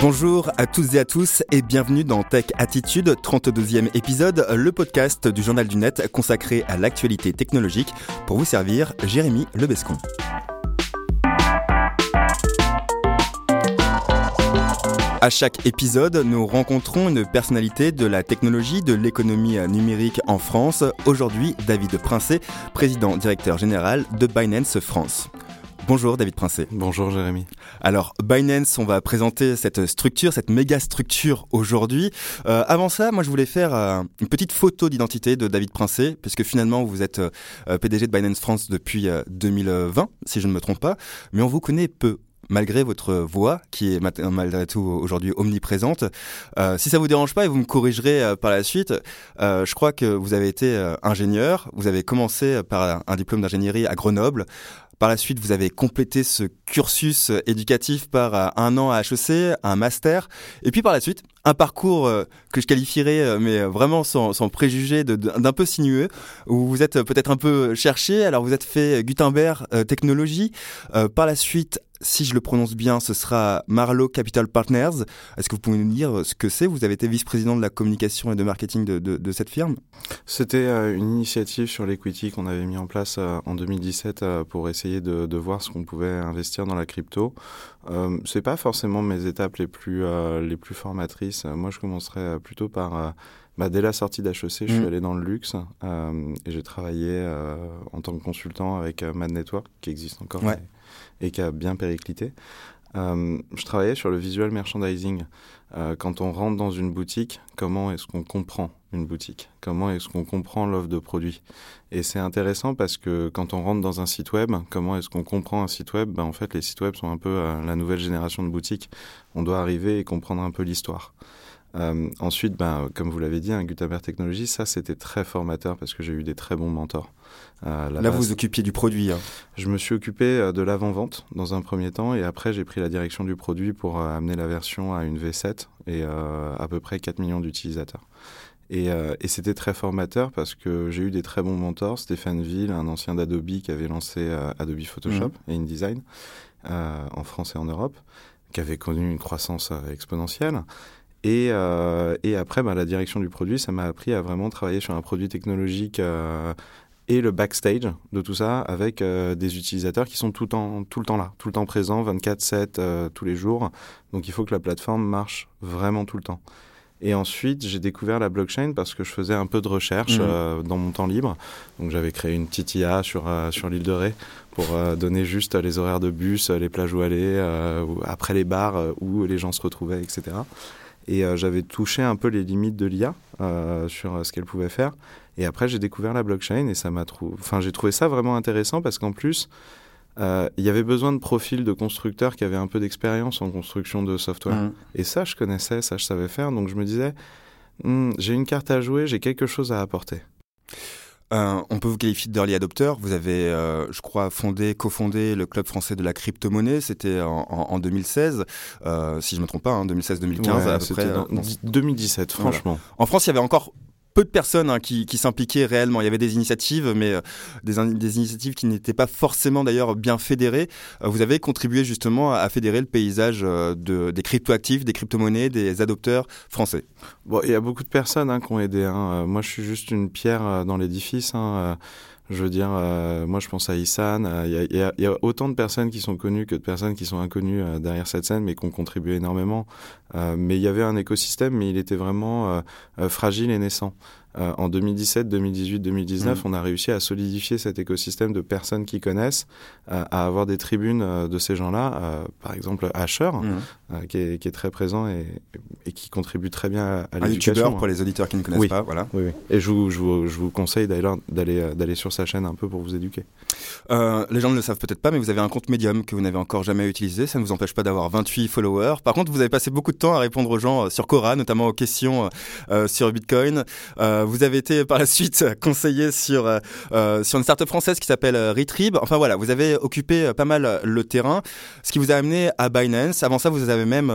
Bonjour à tous et à tous et bienvenue dans Tech Attitude, 32e épisode, le podcast du journal du net consacré à l'actualité technologique. Pour vous servir, Jérémy Lebescon. À chaque épisode, nous rencontrons une personnalité de la technologie, de l'économie numérique en France. Aujourd'hui, David Princé, président directeur général de Binance France. Bonjour David Princé. Bonjour Jérémy. Alors Binance, on va présenter cette structure, cette méga structure aujourd'hui. Euh, avant ça, moi je voulais faire euh, une petite photo d'identité de David Princé, puisque finalement vous êtes euh, PDG de Binance France depuis 2020, si je ne me trompe pas, mais on vous connaît peu malgré votre voix qui est malgré tout aujourd'hui omniprésente. si ça vous dérange pas et vous me corrigerez par la suite, je crois que vous avez été ingénieur, vous avez commencé par un diplôme d'ingénierie à Grenoble. Par la suite, vous avez complété ce cursus éducatif par euh, un an à HEC, un master, et puis par la suite, un parcours euh, que je qualifierais, euh, mais vraiment sans, sans d'un peu sinueux, où vous êtes peut-être un peu cherché. Alors vous êtes fait Gutenberg technologie. par la suite, si je le prononce bien, ce sera Marlowe Capital Partners. Est-ce que vous pouvez nous dire ce que c'est? Vous avez été vice-président de la communication et de marketing de, cette firme? C'était euh, une initiative sur l'equity qu'on avait mis en place euh, en 2017 euh, pour essayer de, de voir ce qu'on pouvait investir dans la crypto. Euh, c'est pas forcément mes étapes les plus les plus formatrices. Moi, je commencerai plutôt par bah, dès la sortie d'HEC, je suis mm. allé dans le luxe et j'ai travaillé en tant que consultant avec Mad Network, qui existe encore et qui a bien périclité. Euh, je travaillais sur le visual merchandising. Euh, quand on rentre dans une boutique, comment est-ce qu'on comprend une boutique? Comment est-ce qu'on comprend l'offre de produits Et c'est intéressant parce que quand on rentre dans un site web, comment est-ce qu'on comprend un site web? Ben, En fait, les sites web sont un peu euh, la nouvelle génération de boutiques. On doit arriver et comprendre un peu l'histoire. Euh, ensuite, ben, comme vous l'avez dit, un hein, Gutenberg Technologies, ça c'était très formateur parce que j'ai eu des très bons mentors. Euh, là, vous vous occupiez du produit. Hein. Je me suis occupé euh, de l'avant-vente dans un premier temps et après j'ai pris la direction du produit pour amener la version à une V7 et à peu près 4 millions d'utilisateurs. Et, et c'était très formateur parce que j'ai eu des très bons mentors. Stéphane Ville, un ancien d'Adobe qui avait lancé Adobe Photoshop mmh. et InDesign en France et en Europe, qui avait connu une croissance exponentielle. Et, euh, et après, bah, la direction du produit, ça m'a appris à vraiment travailler sur un produit technologique euh, et le backstage de tout ça avec euh, des utilisateurs qui sont tout le, temps, tout le temps là, tout le temps présents, 24-7, tous les jours. Donc il faut que la plateforme marche vraiment tout le temps. Et ensuite, j'ai découvert la blockchain parce que je faisais un peu de recherche mmh. dans mon temps libre. Donc j'avais créé une petite IA sur, sur l'île de Ré pour donner juste les horaires de bus, les plages où aller, après les bars où les gens se retrouvaient, etc. Et euh, j'avais touché un peu les limites de l'IA euh, sur euh, ce qu'elle pouvait faire. Et après, j'ai découvert la blockchain et ça m'a trouvé. Enfin, j'ai trouvé ça vraiment intéressant parce qu'en plus, il y avait besoin de profils de constructeurs qui avaient un peu d'expérience en construction de software. Mmh. Et ça, je connaissais, ça, je savais faire. Donc, je me disais, hmm, j'ai une carte à jouer, j'ai quelque chose à apporter. Euh, on peut vous qualifier d'early adopter. Vous avez, euh, je crois, fondé, cofondé le club français de la crypto-monnaie. C'était en, 2016, euh, si je ne me trompe pas, 2016-2015 hein, à peu près. 2017, franchement. En France, il y avait encore peu de personnes hein, qui, s'impliquaient réellement. Il y avait des initiatives, mais euh, des, initiatives qui n'étaient pas forcément d'ailleurs bien fédérées. Euh, vous avez contribué justement à, fédérer le paysage euh, de, des cryptoactifs, des crypto-monnaies, des adopteurs français. Il y a beaucoup de personnes hein, qui ont aidé. Hein. Moi, je suis juste une pierre dans l'édifice. Je veux dire, euh, moi je pense à Issan. Il y, y, a autant de personnes qui sont connues que de personnes qui sont inconnues euh, derrière cette scène, mais qui ont contribué énormément. Euh, mais il y avait un écosystème, mais il était vraiment fragile et naissant. Euh, en 2017, 2018, 2019, on a réussi à solidifier cet écosystème de personnes qui connaissent, euh, à avoir des tribunes euh, de ces gens-là. par exemple, Asher, mmh. qui, est, qui, est, très présent et, et, qui contribue très bien à, à l'éducation. pour les auditeurs qui ne connaissent pas, voilà. Oui, oui. Et je vous, je vous, je vous conseille d'ailleurs d'aller sur sa chaîne un peu pour vous éduquer. les gens ne le savent peut-être pas, mais vous avez un compte Medium que vous n'avez encore jamais utilisé. Ça ne vous empêche pas d'avoir 28 followers. Par contre, vous avez passé beaucoup de temps à répondre aux gens sur Cora, notamment aux questions sur Bitcoin. Euh, vous avez été par la suite conseiller sur euh, euh, sur une startup française qui s'appelle Retrieve. Enfin voilà, vous avez occupé pas mal le terrain, ce qui vous a amené à Binance. Avant ça, vous avez même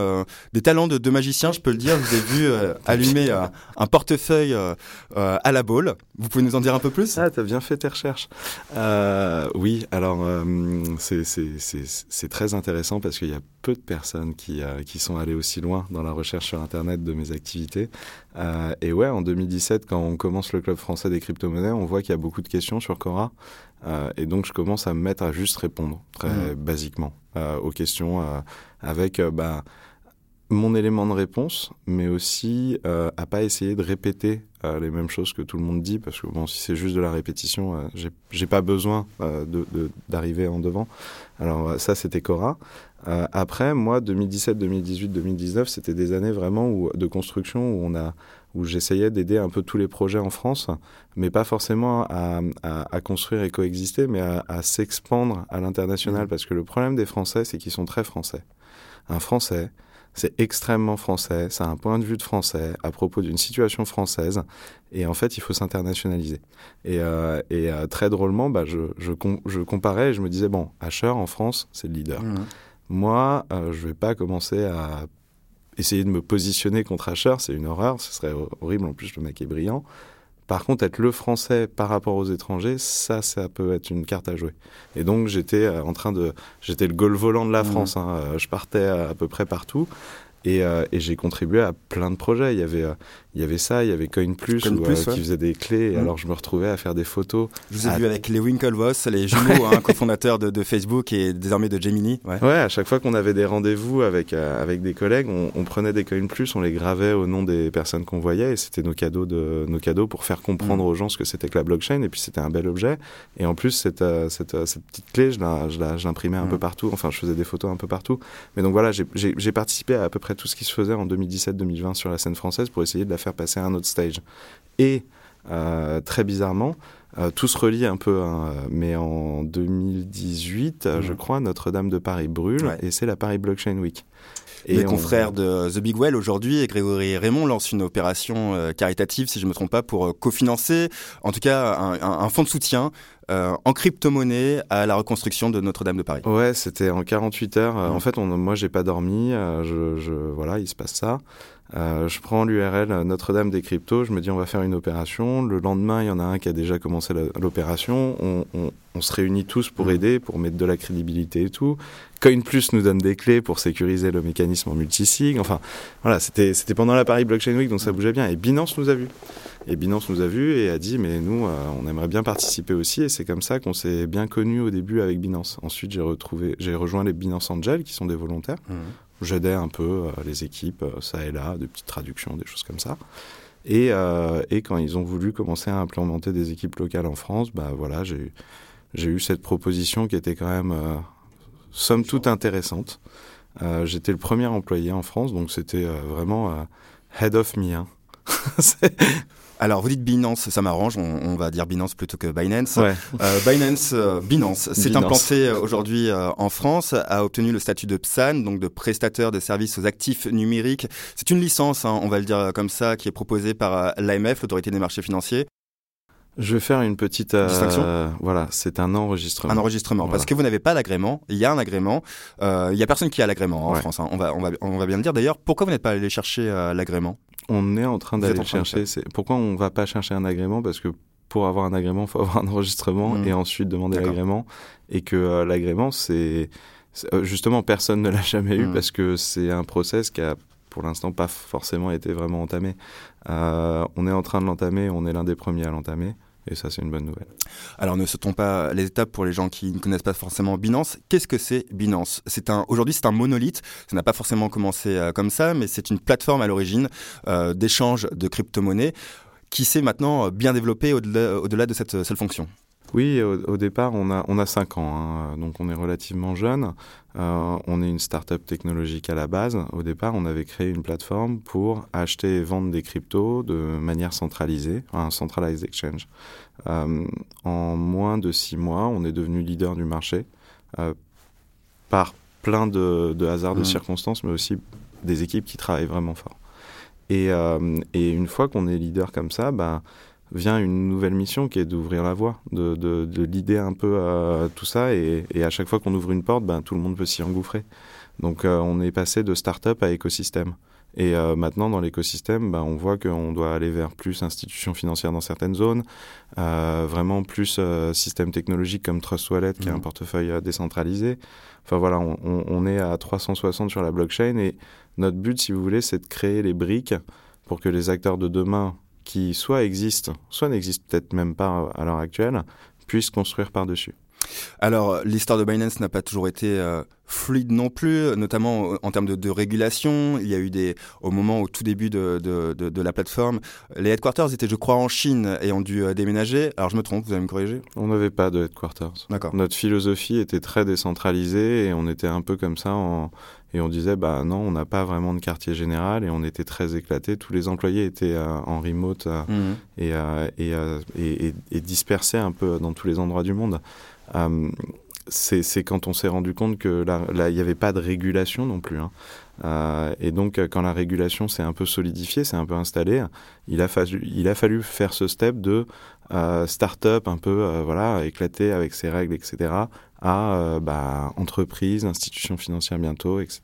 des talents de, de, magicien, je peux le dire. Vous avez vu allumer un portefeuille à la boule. Vous pouvez nous en dire un peu plus? Ah, t'as bien fait tes recherches Oui, alors c'est très intéressant parce qu'il y a peu de personnes qui, qui sont allées aussi loin dans la recherche sur Internet de mes activités. Et ouais, en 2017, quand on commence le club français des crypto-monnaies, on voit qu'il y a beaucoup de questions sur Cora. et donc, je commence à me mettre à juste répondre, très mmh. basiquement, aux questions avec... bah, mon élément de réponse, mais aussi euh, à pas essayer de répéter euh, les mêmes choses que tout le monde dit, parce que bon, si c'est juste de la répétition, euh, j'ai pas besoin euh, d'arriver en devant. Alors ça, c'était Cora. après, moi, 2017, 2018, 2019, c'était des années vraiment où, de construction où on a où j'essayais d'aider un peu tous les projets en France, mais pas forcément à, à, construire et coexister, mais à, à s'expandre à l'international, mmh. parce que le problème des Français, c'est qu'ils sont très français. Un Français, c'est extrêmement français, c'est un point de vue de français à propos d'une situation française. Et en fait, il faut s'internationaliser. Et, euh, et euh, très drôlement, bah, je, je, je, comparais et je me disais, bon, Asher en France, c'est le leader. Mmh. Moi, euh, je vais pas commencer à essayer de me positionner contre Asher, c'est une horreur, ce serait horrible. En plus, le mec est brillant. Par contre, être le français par rapport aux étrangers, ça, ça peut être une carte à jouer. Et donc, j'étais euh, en train de, j'étais le goal volant de la mmh. France. Hein. Euh, je partais à peu près partout. Et, euh, et j'ai contribué à plein de projets. Il y avait, il y avait ça, il y avait Coin Plus, qui faisait des clés. Et mmh. alors je me retrouvais à faire des photos. Je vous ai vu avec les Winklevoss, les jumeaux, hein, cofondateurs de, de, Facebook et désormais de Gemini. Ouais, ouais à chaque fois qu'on avait des rendez-vous avec, avec des collègues, on, on, prenait des Coin Plus, on les gravait au nom des personnes qu'on voyait et c'était nos cadeaux, de, nos cadeaux pour faire comprendre mmh. aux gens ce que c'était que la blockchain. Et puis c'était un bel objet. Et en plus, cette, cette, cette petite clé, je l'imprimais un peu partout. Enfin, je faisais des photos un peu partout. Mais donc voilà, j'ai participé à à peu près tout ce qui se faisait en 2017-2020 sur la scène française pour essayer de la faire passer à un autre stage. Et euh, très bizarrement, euh, tout se relie un peu, hein, mais en 2018, je mmh. crois, Notre-Dame de Paris brûle et c'est la Paris Blockchain Week. Et Les confrères de The Big Well aujourd'hui et Grégory Raymond lancent une opération euh, caritative, si je ne me trompe pas, pour euh, cofinancer, en tout cas, un, un, fonds de soutien euh, en crypto-monnaie à la reconstruction de Notre-Dame de Paris. Ouais, c'était en 48 heures. Mmh. En fait, on, moi, j'ai pas dormi. je, je, voilà, il se passe ça. Euh, je prends l'URL Notre-Dame des cryptos, je me dis on va faire une opération. Le lendemain, il y en a un qui a déjà commencé l'opération. On, on, on, se réunit tous pour mmh. aider, pour mettre de la crédibilité et tout. Coin Plus nous donne des clés pour sécuriser le mécanisme en multisig. Enfin, voilà, c'était pendant la Paris Blockchain Week, donc ça bougeait bien. Et Binance nous a vus. Et Binance nous a vus et a dit mais nous, euh, on aimerait bien participer aussi. Et c'est comme ça qu'on s'est bien connus au début avec Binance. Ensuite, j'ai retrouvé, j'ai rejoint les Binance Angel qui sont des volontaires. Mmh. J'aidais un peu euh, les équipes, euh, ça et là, de petites traductions, des choses comme ça. Et, euh, et, quand ils ont voulu commencer à implémenter des équipes locales en France, bah voilà, j'ai j'ai eu cette proposition qui était quand même, somme toute, intéressante. J'étais le premier employé en France, donc c'était vraiment head of me. Hein. Alors, vous dites Binance, ça m'arrange, on, va dire Binance plutôt que Binance. Euh, Binance, euh, Binance, s'est implanté euh, aujourd'hui en France, a obtenu le statut de PSAN, donc de prestataire de services aux actifs numériques. C'est une licence, hein, on va le dire comme ça, qui est proposée par l'AMF, l'autorité des marchés financiers. Je vais faire une petite distinction. voilà, c'est un enregistrement. Un enregistrement, parce que vous n'avez pas l'agrément. Il y a un agrément. il y a personne qui a l'agrément en France. Hein. On va, on va, on va bien le dire. D'ailleurs, pourquoi vous n'êtes pas allé chercher l'agrément? On est en train d'aller chercher. Pourquoi on va pas chercher un agrément? Parce que pour avoir un agrément, il faut avoir un enregistrement mmh. et ensuite demander l'agrément. Et que euh, l'agrément, c'est euh, justement personne ne l'a jamais eu mmh. parce que c'est un process qui a pour l'instant pas forcément été vraiment entamé. Euh, on est en train de l'entamer, on est l'un des premiers à l'entamer. Et ça, c'est une bonne nouvelle. Alors, ne sautons pas les étapes pour les gens qui ne connaissent pas forcément Binance. Qu'est-ce que c'est Binance? Aujourd'hui, c'est un monolithe. Ça n'a pas forcément commencé euh, comme ça, mais c'est une plateforme à l'origine euh, d'échange de crypto-monnaies qui s'est maintenant bien développée au-delà, au-delà de cette seule fonction. Oui, au, départ, on a, on a 5 ans, hein, donc on est relativement jeune. Euh, on est une start-up technologique à la base. Au départ, on avait créé une plateforme pour acheter et vendre des cryptos de manière centralisée, un centralized exchange. Euh, en moins de 6 mois, on est devenu leader du marché euh, par plein de, de hasards, de mmh. circonstances, mais aussi des équipes qui travaillent vraiment fort. Et, et une fois qu'on est leader comme ça, bah, vient une nouvelle mission qui est d'ouvrir la voie, de, de, de l'idée un peu à tout ça. Et, et à chaque fois qu'on ouvre une porte, ben, tout le monde peut s'y engouffrer. Donc euh, on est passé de start-up à écosystème. Et maintenant, dans l'écosystème, bah, on voit qu'on doit aller vers plus institutions financières dans certaines zones, vraiment plus système technologique comme Trust Wallet, qui est un mmh. portefeuille décentralisé. Enfin voilà, on, on, est à 360 sur la blockchain et notre but, si vous voulez, c'est de créer les briques pour que les acteurs de demain qui soit existent, soit n'existent peut-être même pas à l'heure actuelle, puissent construire par-dessus. Alors, l'histoire de Binance n'a pas toujours été euh, fluide non plus, notamment en termes de, régulation. Il y a eu des, au moment, au tout début de, de, la plateforme, les headquarters étaient, je crois, en Chine et ont dû euh, déménager. Alors, je me trompe, vous allez me corriger? On n'avait pas de headquarters. D'accord. Notre philosophie était très décentralisée et on était un peu comme ça en, et on disait, bah non, on n'a pas vraiment de quartier général et on était très éclatés. Tous les employés étaient euh, en remote mhm. et, et, et, dispersés un peu dans tous les endroits du monde. Euh, c'est quand on s'est rendu compte que là, il n'y avait pas de régulation non plus. Hein. Euh, et donc, quand la régulation s'est un peu solidifiée, s'est un peu installée, il a, fallu, faire ce step de euh, start-up un peu, euh, voilà, éclaté avec ses règles, etc., à bah, entreprise, institution financière bientôt, etc.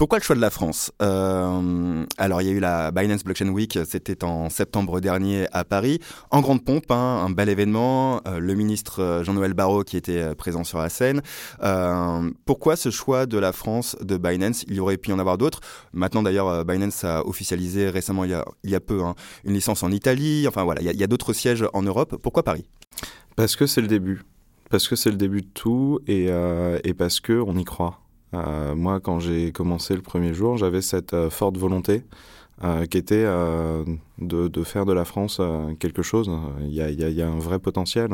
Pourquoi le choix de la France? Euh, Alors, il y a eu la Binance Blockchain Week, c'était en septembre dernier à Paris, en grande pompe, hein, un bel événement. Euh, le ministre euh, Jean-Noël Barrot qui était présent sur la scène. pourquoi ce choix de la France de Binance? Il y aurait pu y en avoir d'autres. Maintenant, d'ailleurs, Binance a officialisé récemment, il y a, peu, hein, une licence en Italie. Enfin voilà, il y a, d'autres sièges en Europe. Pourquoi Paris? Parce que c'est le début. Parce que c'est le début de tout et, et parce que on y croit. Euh, moi, quand j'ai commencé le premier jour, j'avais cette euh, forte volonté euh, qui était de, faire de la France quelque chose. Il y, a, un vrai potentiel.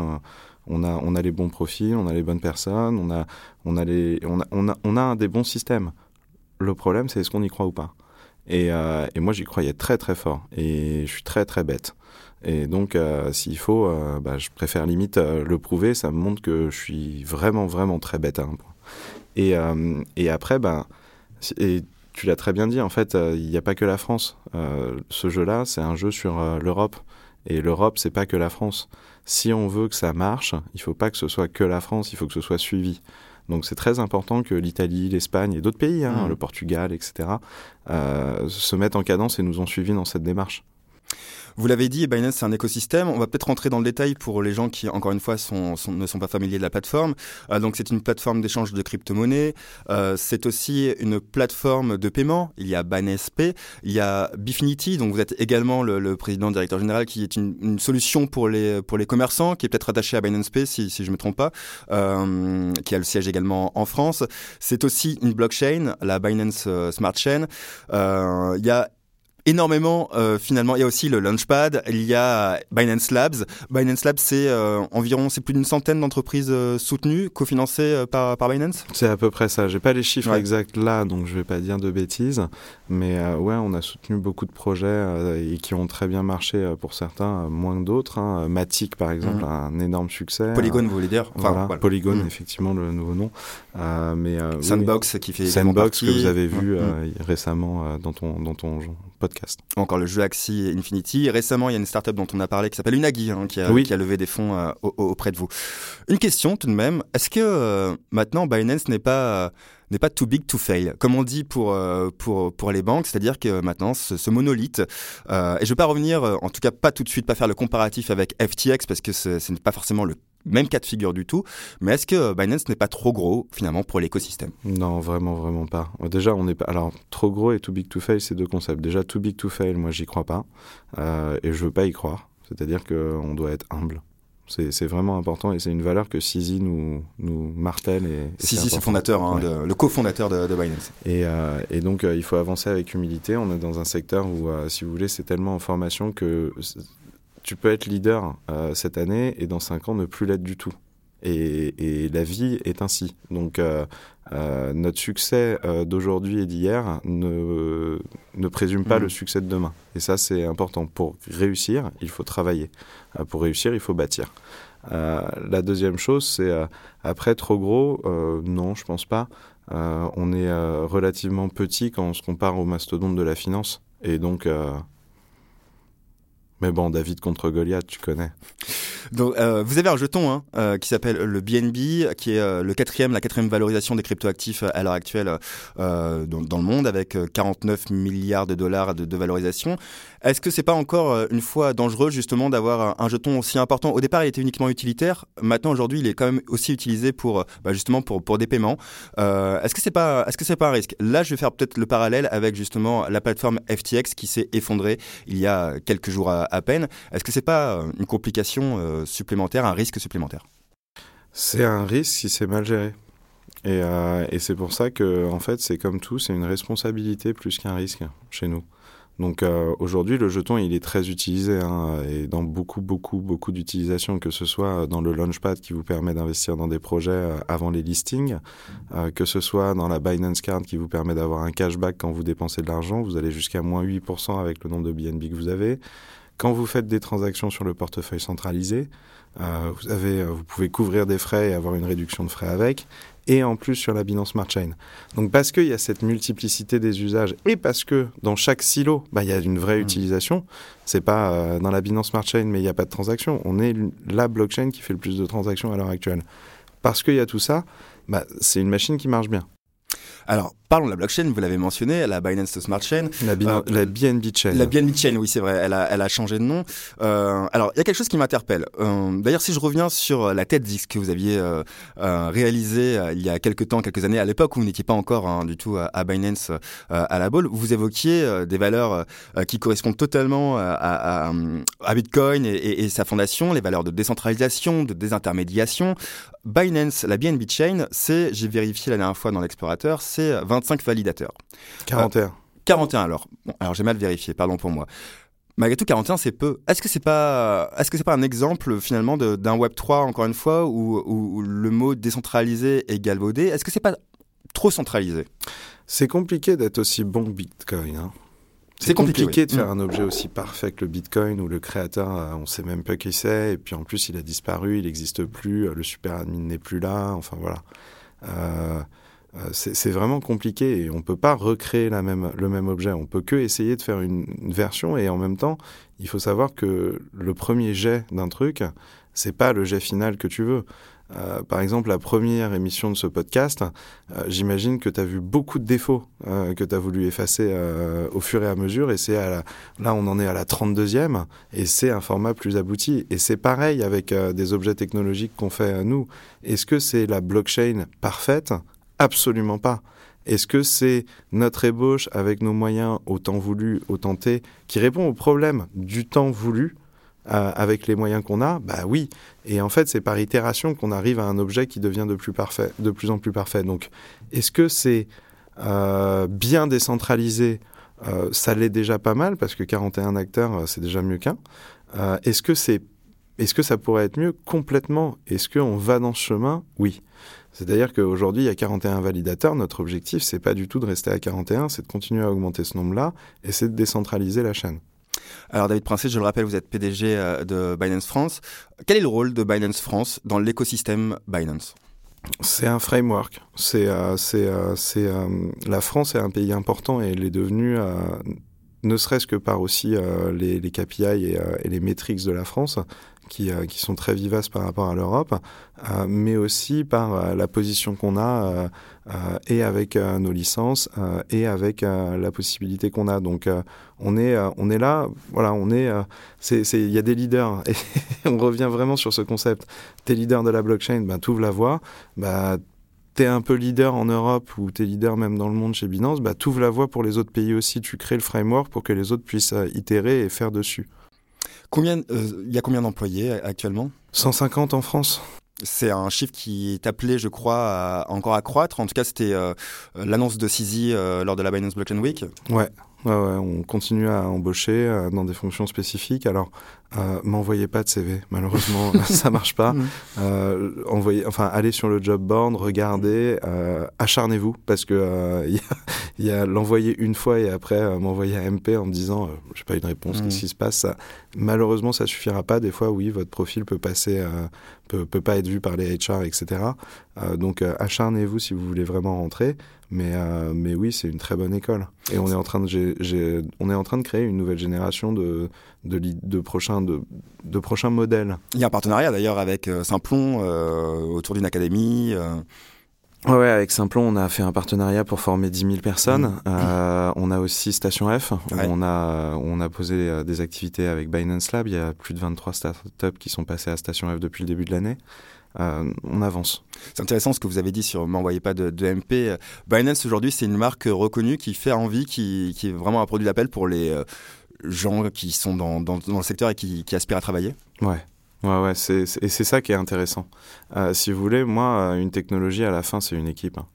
On a, on a les bons profils, on a les bonnes personnes, on a, on a, les, on a, on a, on des bons systèmes. Le problème, c'est est-ce qu'on y croit ou pas? Et, et moi, j'y croyais très très fort. Et je suis très très bête. Et donc, s'il faut, bah, je préfère limite le prouver. Ça me montre que je suis vraiment, vraiment très bête à un point. Et, euh, et après, ben, et tu l'as très bien dit, en fait, euh, il n'y a pas que la France. Euh, ce jeu-là, c'est un jeu sur l'Europe. Et l'Europe, c'est pas que la France. Si on veut que ça marche, il faut pas que ce soit que la France, il faut que ce soit suivi. Donc c'est très important que l'Italie, l'Espagne et d'autres pays, hein, mmh. le Portugal, etc., se mettent en cadence et nous ont suivis dans cette démarche. Vous l'avez dit, Binance, c'est un écosystème. On va peut-être rentrer dans le détail pour les gens qui, encore une fois, sont, ne sont pas familiers de la plateforme. Euh, donc, c'est une plateforme d'échange de crypto-monnaies. Euh, c'est aussi une plateforme de paiement. Il y a Binance Pay. Il y a Bifinity, donc vous êtes également le, président directeur général, qui est une, solution pour les, pour les commerçants, qui est peut-être attaché à Binance Pay, si, si je ne me trompe pas, euh, qui a le siège également en France. C'est aussi une blockchain, la Binance Smart Chain. il y a énormément euh, finalement. Il y a aussi le Launchpad, il y a Binance Labs. Binance Labs, c'est euh, environ, c'est plus d'une centaine d'entreprises euh, soutenues, cofinancées par, par Binance. C'est à peu près ça. J'ai pas les chiffres exacts là, donc je vais pas dire de bêtises. Mais ouais, on a soutenu beaucoup de projets et qui ont très bien marché pour certains, moins que d'autres. Hein. Matic, par exemple, mhm. un énorme succès. Polygon, vous voulez dire? Voilà, Polygon, mhm. effectivement, le nouveau nom. mais Sandbox qui fait Sandbox que vous avez vu mhm. récemment dans ton dans ton podcast encore le jeu Axie Infinity. récemment, il y a une startup dont on a parlé qui s'appelle Unagi, hein, qui, a, qui, a, levé des fonds euh, auprès de vous. Une question tout de même, est-ce que euh, maintenant Binance n'est pas n'est pas too big to fail, comme on dit pour euh, pour pour les banques, c'est-à-dire que maintenant ce, monolithe, et je ne vais pas revenir, en tout cas pas tout de suite, pas faire le comparatif avec FTX parce que ce n'est pas forcément le même cas de figure du tout. Mais est-ce que Binance n'est pas trop gros finalement pour l'écosystème? Non, vraiment, vraiment pas. Déjà, on n'est pas. Alors, trop gros et too big to fail, c'est deux concepts. Déjà, too big to fail, moi, j'y crois pas, euh, et je veux pas y croire. C'est-à-dire qu'on doit être humble. C'est vraiment important et c'est une valeur que Sisi nous, nous martèle. Et, Sisi, c'est fondateur, hein, le cofondateur de, de, Binance. Et, euh, et donc, euh, il faut avancer avec humilité. On est dans un secteur où, si vous voulez, c'est tellement en formation que tu peux être leader euh, cette année et dans cinq ans ne plus l'être du tout. Et, la vie est ainsi. Donc euh, euh, notre succès d'aujourd'hui et d'hier ne, ne présume pas mm. le succès de demain. Et ça c'est important. Pour réussir, il faut travailler. pour réussir, il faut bâtir. la deuxième chose, c'est après trop gros, non, je pense pas. on est relativement petit quand on se compare aux mastodontes de la finance. Et donc, mais bon, David contre Goliath, tu connais. Donc, vous avez un jeton hein, qui s'appelle le BNB, qui est le quatrième, la quatrième valorisation des cryptoactifs à l'heure actuelle dans, le monde, avec 49 milliards de dollars de, valorisation. Est-ce que c'est pas encore euh, une fois dangereux justement d'avoir un, jeton aussi important? Au départ, il était uniquement utilitaire. Maintenant, aujourd'hui, il est quand même aussi utilisé pour euh, bah, justement pour, des paiements. Euh, est-ce que c'est pas est-ce que c'est pas un risque? Là, je vais faire peut-être le parallèle avec justement la plateforme FTX qui s'est effondrée il y a quelques jours à, peine. Est-ce que c'est pas une complication supplémentaire, un risque supplémentaire? C'est un risque si c'est mal géré. Et, et c'est pour ça que, en fait, c'est comme tout, c'est une responsabilité plus qu'un risque chez nous. Donc euh, aujourd'hui, le jeton, il est très utilisé hein, et dans beaucoup, beaucoup, beaucoup d'utilisations, que ce soit dans le Launchpad qui vous permet d'investir dans des projets euh, avant les listings, euh, que ce soit dans la Binance Card qui vous permet d'avoir un cashback quand vous dépensez de l'argent, vous allez jusqu'à moins 8% avec le nombre de BNB que vous avez. Quand vous faites des transactions sur le portefeuille centralisé, vous, avez, vous pouvez couvrir des frais et avoir une réduction de frais avec et en plus sur la Binance Smart Chain. Donc parce qu'il y a cette multiplicité des usages et parce que dans chaque silo, bah, il y a une vraie mmh. utilisation, c'est pas euh, dans la Binance Smart Chain mais il n'y a pas de transaction, on est la blockchain qui fait le plus de transactions à l'heure actuelle. Parce qu'il y a tout ça, bah, c'est une machine qui marche bien. Alors, parlons de la blockchain, vous l'avez mentionné, la Binance Smart Chain. La, euh, la BNB Chain. La BNB Chain, oui, c'est vrai, elle a, elle a changé de nom. Euh, alors, il y a quelque chose qui m'interpelle. Euh, D'ailleurs, si je reviens sur la tête disque que vous aviez euh, euh réalisée il y a quelques temps, quelques années, à l'époque où vous n'étiez pas encore hein, du tout à, Binance à la Ball, vous évoquiez des valeurs qui correspondent totalement à, à, Bitcoin et, et, sa fondation, les valeurs de décentralisation, de désintermédiation. Binance, la BNB Chain, c'est, j'ai vérifié la dernière fois dans l'explorateur, c'est 25 validateurs. 41. 41 euh, alors. Bon, alors j'ai mal vérifié, pardon pour moi. Malgré tout, 41, c'est peu. Est-ce que c'est pas, est-ce que c'est pas un exemple finalement d'un Web 3 encore une fois où, le mot décentralisé est galvaudé? Est-ce que c'est pas trop centralisé? C'est compliqué d'être aussi bon que Bitcoin. Hein. C'est compliqué, de faire mm. un objet aussi parfait que le Bitcoin où le créateur, euh, on sait même pas qui c'est, et puis en plus il a disparu, il n'existe plus, euh, le super admin n'est plus là, enfin voilà. Euh, c'est vraiment compliqué et on peut pas recréer la même, le même objet. On peut que essayer de faire une, version et en même temps, il faut savoir que le premier jet d'un truc, c'est pas le jet final que tu veux. Euh, par exemple, la première émission de ce podcast, euh, j'imagine que tu as vu beaucoup de défauts que tu as voulu effacer au fur et à mesure. Et c'est là, on en est à la 32e et c'est un format plus abouti. Et c'est pareil avec des objets technologiques qu'on fait nous. Est-ce que c'est la blockchain parfaite? Absolument pas. Est-ce que c'est notre ébauche avec nos moyens au temps voulu, au temps T, qui répond au problème du temps voulu? Euh, avec les moyens qu'on a Bah oui. Et en fait, c'est par itération qu'on arrive à un objet qui devient de plus, en plus parfait. Donc, est-ce que c'est euh, bien décentralisé? Euh, Ça l'est déjà pas mal, parce que 41 acteurs, c'est déjà mieux qu'un. est-ce que c'est est-ce que ça pourrait être mieux? Complètement. Est-ce qu'on va dans ce chemin? Oui. C'est-à-dire qu'aujourd'hui, il y a 41 validateurs. Notre objectif, c'est pas du tout de rester à 41, c'est de continuer à augmenter ce nombre-là et c'est de décentraliser la chaîne. Alors David Princet, je le rappelle, vous êtes PDG euh, de Binance France. Quel est le rôle de Binance France dans l'écosystème Binance? C'est un framework. C'est, euh, euh, c'est la France est un pays important et elle est devenue, ne serait-ce que par aussi les, les, KPI et, et, les métriques de la France, qui, euh, qui, sont très vivaces par rapport à l'Europe, euh, mais aussi par euh, la position qu'on a et avec nos licences et avec la possibilité qu'on a. Donc on est on est là, voilà, on est il y a des leaders et on revient vraiment sur ce concept. T'es leader de la blockchain, ben ouvres la voie, bah t'es un peu leader en Europe ou t'es leader même dans le monde chez Binance, bah ouvres la voie pour les autres pays aussi. Tu crées le framework pour que les autres puissent itérer et faire dessus. Combien, euh, il y a combien d'employés actuellement? 150 en France. C'est un chiffre qui est appelé, je crois, à, encore à croître. En tout cas, c'était euh, l'annonce de Sisi euh, lors de la Binance Blockchain Week. Ouais, ouais, ouais, on continue à embaucher dans des fonctions spécifiques. Alors, euh, m'envoyez pas de CV, malheureusement, ça marche pas. Mm. Euh, envoyez, enfin, allez sur le job board, regardez, euh, acharnez-vous parce que euh, il y a, l'envoyer une fois et après m'envoyer à MP en me disant j'ai pas eu de réponse, qu'est-ce mm. qui se passe? Ça, Malheureusement, ça suffira pas. Des fois, oui, votre profil peut passer, peut, peut pas être vu par les HR, etc. donc, acharnez-vous si vous voulez vraiment rentrer. Mais, mais oui, c'est une très bonne école. Et on est en train de, on est en train de créer une nouvelle génération de, de, de prochains de, de, prochains modèles. Il y a un partenariat d'ailleurs avec Simplon autour d'une académie. Ouais, avec Simplon, on a fait un partenariat pour former 10 000 personnes. Mmh. Euh, on a aussi Station F, où on, a, on a posé euh, des activités avec Binance Lab. Il y a plus de 23 startups qui sont passées à Station F depuis le début de l'année. Euh, on avance. C'est intéressant ce que vous avez dit sur M'envoyez pas de, de, MP. Binance aujourd'hui, c'est une marque reconnue qui fait envie, qui, qui est vraiment un produit d'appel pour les euh, gens qui sont dans, dans, dans, le secteur et qui, qui aspirent à travailler. Ouais. Ouais, ouais, c'est, et c'est ça qui est intéressant. Euh, si vous voulez, moi, euh, une technologie, à la fin, c'est une équipe. Hein.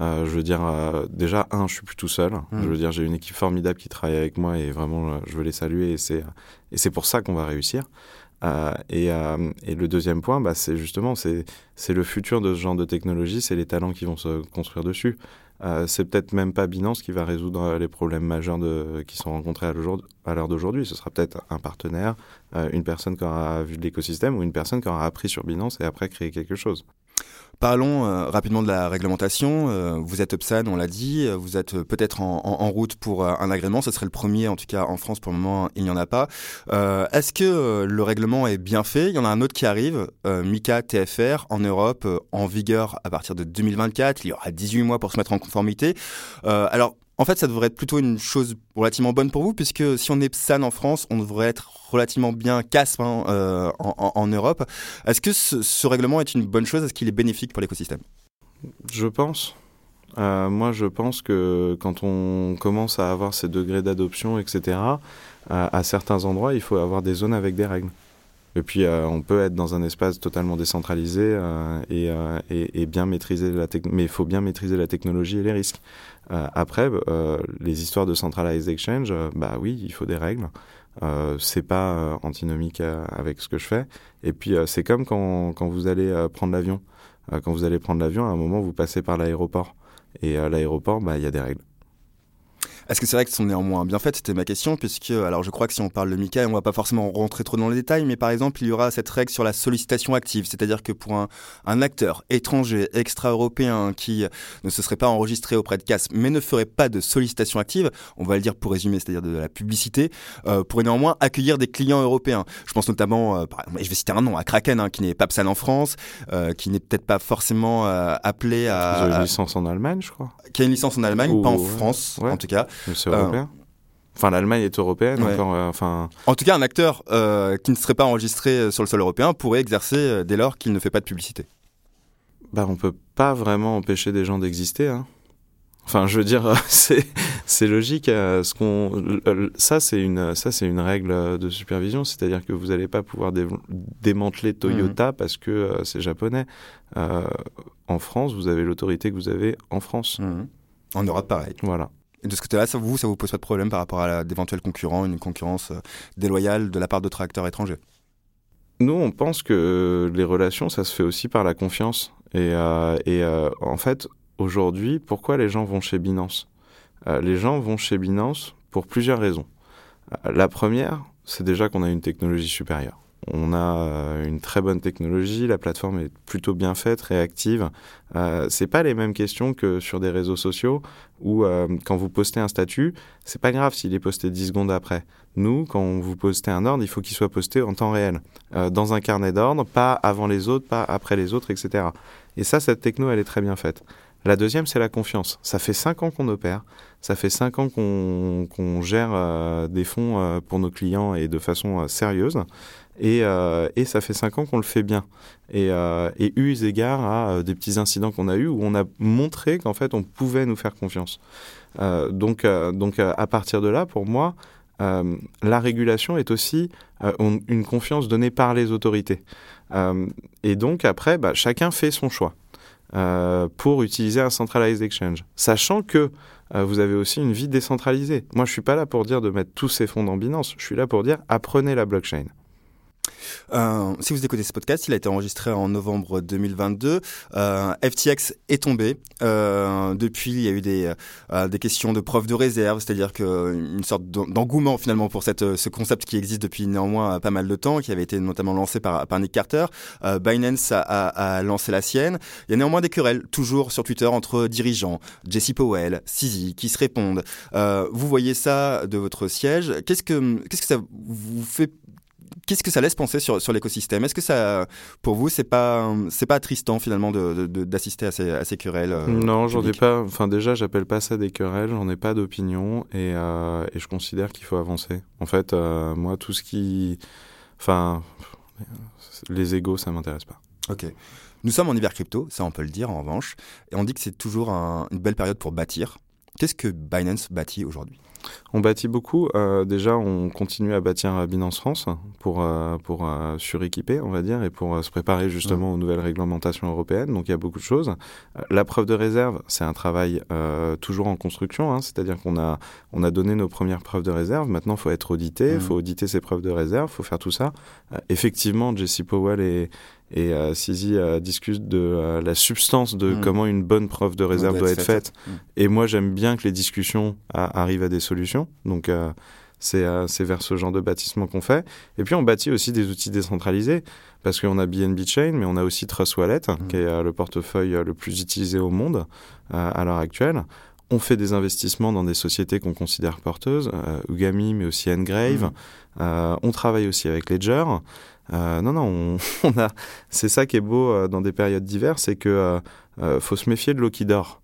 Euh, je veux dire, euh, déjà, un, je suis plus tout seul. Mmh. Je veux dire, j'ai une équipe formidable qui travaille avec moi et vraiment, je veux les saluer et c'est, et c'est pour ça qu'on va réussir. Et, et le deuxième point, bah, c'est justement, c'est, le futur de ce genre de technologie, c'est les talents qui vont se construire dessus. Euh, c'est peut-être même pas Binance qui va résoudre les problèmes majeurs qui sont rencontrés à l'heure d'aujourd'hui. Ce sera peut-être un partenaire, euh, une personne qui aura vu de l'écosystème ou une personne qui aura appris sur Binance et après créé quelque chose. Parlons euh, rapidement de la réglementation. Euh, vous êtes UPSAN, on l'a dit. Euh, vous êtes peut-être en, route pour un agrément. Ce serait le premier, en tout cas en France pour le moment, il n'y en a pas. Est-ce que le règlement est bien fait? Il y en a un autre qui arrive, MICA TFR, en Europe, en vigueur à partir de 2024. Il y aura 18 mois pour se mettre en conformité. alors, en fait, ça devrait être plutôt une chose relativement bonne pour vous, puisque si on est PSAN en France, on devrait être relativement bien CASP hein, euh, en, Europe. Est-ce que ce, ce, règlement est une bonne chose? Est-ce qu'il est bénéfique pour l'écosystème? Je pense. Euh, moi, je pense que quand on commence à avoir ces degrés d'adoption, etc., euh, à certains endroits, il faut avoir des zones avec des règles. Et puis, euh, on peut être dans un espace totalement décentralisé euh, et, euh, et, et, bien maîtriser la mais il faut bien maîtriser la technologie et les risques. après, les histoires de centralized exchange, bah oui, il faut des règles. c'est pas antinomique avec ce que je fais. Et puis, c'est comme quand, quand vous allez prendre l'avion. quand vous allez prendre l'avion, à un moment, vous passez par l'aéroport. Et à l'aéroport, bah, il y a des règles. Est-ce que c'est vrai qu'elles sont néanmoins bien faites C'était ma question, puisque, alors je crois que si on parle de Mika, on va pas forcément rentrer trop dans les détails, mais par exemple, il y aura cette règle sur la sollicitation active, c'est-à-dire que pour un, un acteur étranger, extra-européen, qui ne se serait pas enregistré auprès de CAS, mais ne ferait pas de sollicitation active, on va le dire pour résumer, c'est-à-dire de la publicité, euh, pourrait néanmoins accueillir des clients européens. Je pense notamment, euh, par, je vais citer un nom, à Kraken, hein, qui n'est pas PSAN en France, euh, qui n'est peut-être pas forcément euh, appelé à... Ils ont une licence en Allemagne, je crois. Qui a une licence en Allemagne, pas en France, ouais. en tout cas. C'est européen. Euh, enfin, l'Allemagne est européenne. Ouais. Encore, euh, enfin. En tout cas, un acteur euh, qui ne serait pas enregistré sur le sol européen pourrait exercer dès lors qu'il ne fait pas de publicité. Bah, on peut pas vraiment empêcher des gens d'exister. Hein. Enfin, je veux dire, c'est logique. Ce qu'on ça c'est une ça c'est une règle de supervision, c'est-à-dire que vous n'allez pas pouvoir dé démanteler Toyota mmh. parce que c'est japonais. En France, vous avez l'autorité que vous avez en France. Mmh. En Europe, pareil. Voilà. Et de ce côté-là, ça vous, pose pas de problème par rapport à d'éventuels concurrents, une concurrence déloyale de la part d'autres acteurs étrangers? Nous, on pense que les relations, ça se fait aussi par la confiance. Et, euh, euh, en fait, aujourd'hui, pourquoi les gens vont chez Binance? Euh, Les gens vont chez Binance pour plusieurs raisons. Euh, la première, c'est déjà qu'on a une technologie supérieure. On a euh, une très bonne technologie, la plateforme est plutôt bien faite, réactive. Euh, c'est pas les mêmes questions que sur des réseaux sociaux où euh, quand vous postez un statut, c'est pas grave s'il est posté 10 secondes après. Nous, quand vous postez un ordre, il faut qu'il soit posté en temps réel, euh, dans un carnet d'ordre, pas avant les autres, pas après les autres, etc. Et ça, cette techno, elle est très bien faite. La deuxième, c'est la confiance. Ça fait cinq ans qu'on opère, ça fait cinq ans qu'on qu gère euh, des fonds euh, pour nos clients et de façon euh, sérieuse. Et, ça fait cinq ans qu'on le fait bien. Et, eu égard à des petits incidents qu'on a eus où on a montré qu'en fait on pouvait nous faire confiance. donc, donc à partir de là, pour moi, la régulation est aussi une confiance donnée par les autorités. et donc après, bah, chacun fait son choix. Euh, pour utiliser un centralized exchange, sachant que euh, vous avez aussi une vie décentralisée. Moi, je suis pas là pour dire de mettre tous ces fonds dans Binance. Je suis là pour dire apprenez la blockchain. Euh, si vous écoutez ce podcast, il a été enregistré en novembre 2022. Euh, FTX est tombé. Euh, depuis, il y a eu des, questions de preuve de réserve, c'est-à-dire que une sorte d'engouement finalement pour ce concept qui existe depuis néanmoins pas mal de temps, qui avait été notamment lancé par, Nick Carter. Binance a, lancé la sienne. Il y a néanmoins des querelles toujours sur Twitter entre dirigeants, Jesse Powell, Sisi, qui se répondent. Vous voyez ça de votre siège. Qu'est-ce que qu'est-ce que ça vous fait qu'est-ce que ça laisse penser sur, sur l'écosystème? Est-ce que ça, pour vous, c'est pas, c'est pas attristant finalement d'assister de, à, ces, à ces querelles Non, j'en ai pas. Enfin, déjà, j'appelle pas ça des querelles. J'en ai pas d'opinion et, et, je considère qu'il faut avancer. En fait, moi, tout ce qui, enfin, les égaux, ça m'intéresse pas. Ok. Nous sommes en hiver crypto, ça on peut le dire en revanche, et on dit que c'est toujours une belle période pour bâtir. Qu'est-ce que Binance bâtit aujourd'hui? On bâtit beaucoup. Euh, déjà, on continue à bâtir Binance France pour, euh, pour euh, suréquiper, on va dire, et pour se préparer justement aux nouvelles réglementations européennes. Donc, il y a beaucoup de choses. la preuve de réserve, c'est un travail toujours en construction. Hein. C'est-à-dire qu'on a, on a donné nos premières preuves de réserve. Maintenant, il faut être audité, il faut auditer ces preuves de réserve, il faut faire tout ça. effectivement, Jesse Powell et, et euh, Sisi euh, discute de euh, la substance de mm. comment une bonne preuve de réserve doit, être faite. Mm. Et moi, j'aime bien que les discussions arrivent à des solutions. Donc, c'est vers ce genre de bâtissement qu'on fait. Et puis, on bâtit aussi des outils décentralisés parce qu'on a BNB Chain, mais on a aussi Trust Wallet, mm. qui est le portefeuille le plus utilisé au monde à l'heure actuelle. On fait des investissements dans des sociétés qu'on considère porteuses, Ugami, mais aussi Engrave. on travaille aussi avec Ledger. Euh, non, non, on, a. C'est ça qui est beau euh, dans des périodes diverses, c'est que euh, faut se méfier de l'eau qui dort.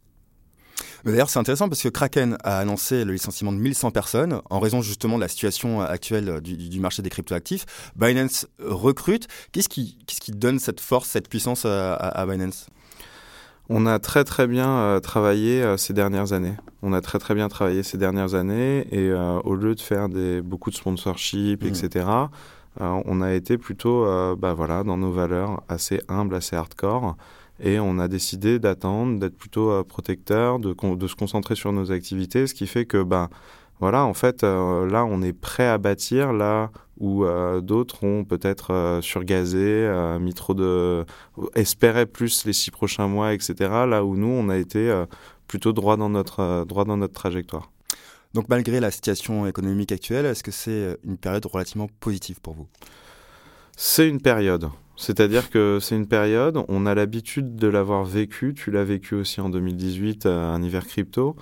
D'ailleurs, c'est intéressant parce que Kraken a annoncé le licenciement de 1100 personnes en raison justement de la situation actuelle du, marché des cryptoactifs. Binance recrute. Qu'est-ce qui, qu'est-ce qui donne cette force, cette puissance à, Binance? On a très très bien travaillé ces dernières années. On a très très bien travaillé ces dernières années et au lieu de faire des, beaucoup de sponsorship, etc., mmh. Euh, on a été plutôt euh, bah voilà, dans nos valeurs assez humbles, assez hardcore. Et on a décidé d'attendre, d'être plutôt euh, protecteur, de, de, se concentrer sur nos activités, ce qui fait que, bah, voilà, en fait, là, on est prêt à bâtir, là où d'autres ont peut-être surgazé, mis trop plus les six prochains mois, etc. Là où nous, on a été plutôt droit dans notre, droit dans notre trajectoire. Donc malgré la situation économique actuelle, est-ce que c'est euh, une période relativement positive pour vous? C'est une période. C'est-à-dire que c'est une période, on a l'habitude de l'avoir vécu, tu l'as vécu aussi en 2018, euh, un hiver crypto.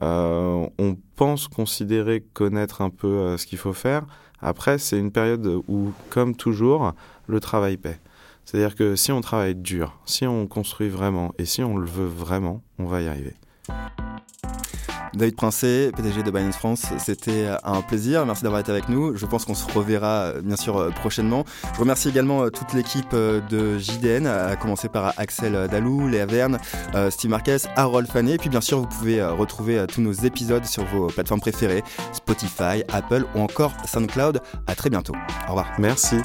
Euh, on pense considérer connaître un peu ce qu'il faut faire. Après, c'est une période où, comme toujours, le travail paie. C'est-à-dire que si on travaille dur, si on construit vraiment et si on le veut vraiment, on va y arriver. David Princet, PDG de Binance France, c'était un plaisir. Merci d'avoir été avec nous. Je pense qu'on se reverra euh, bien sûr euh, prochainement. Je remercie également euh, toute l'équipe de JDN, à commencer par Axel Dalou, Léa Verne, Steve Marquez, Harold Fané. Et puis bien sûr, vous pouvez retrouver tous nos épisodes sur vos plateformes préférées, Spotify, Apple ou encore SoundCloud. À très bientôt. Au revoir. Merci.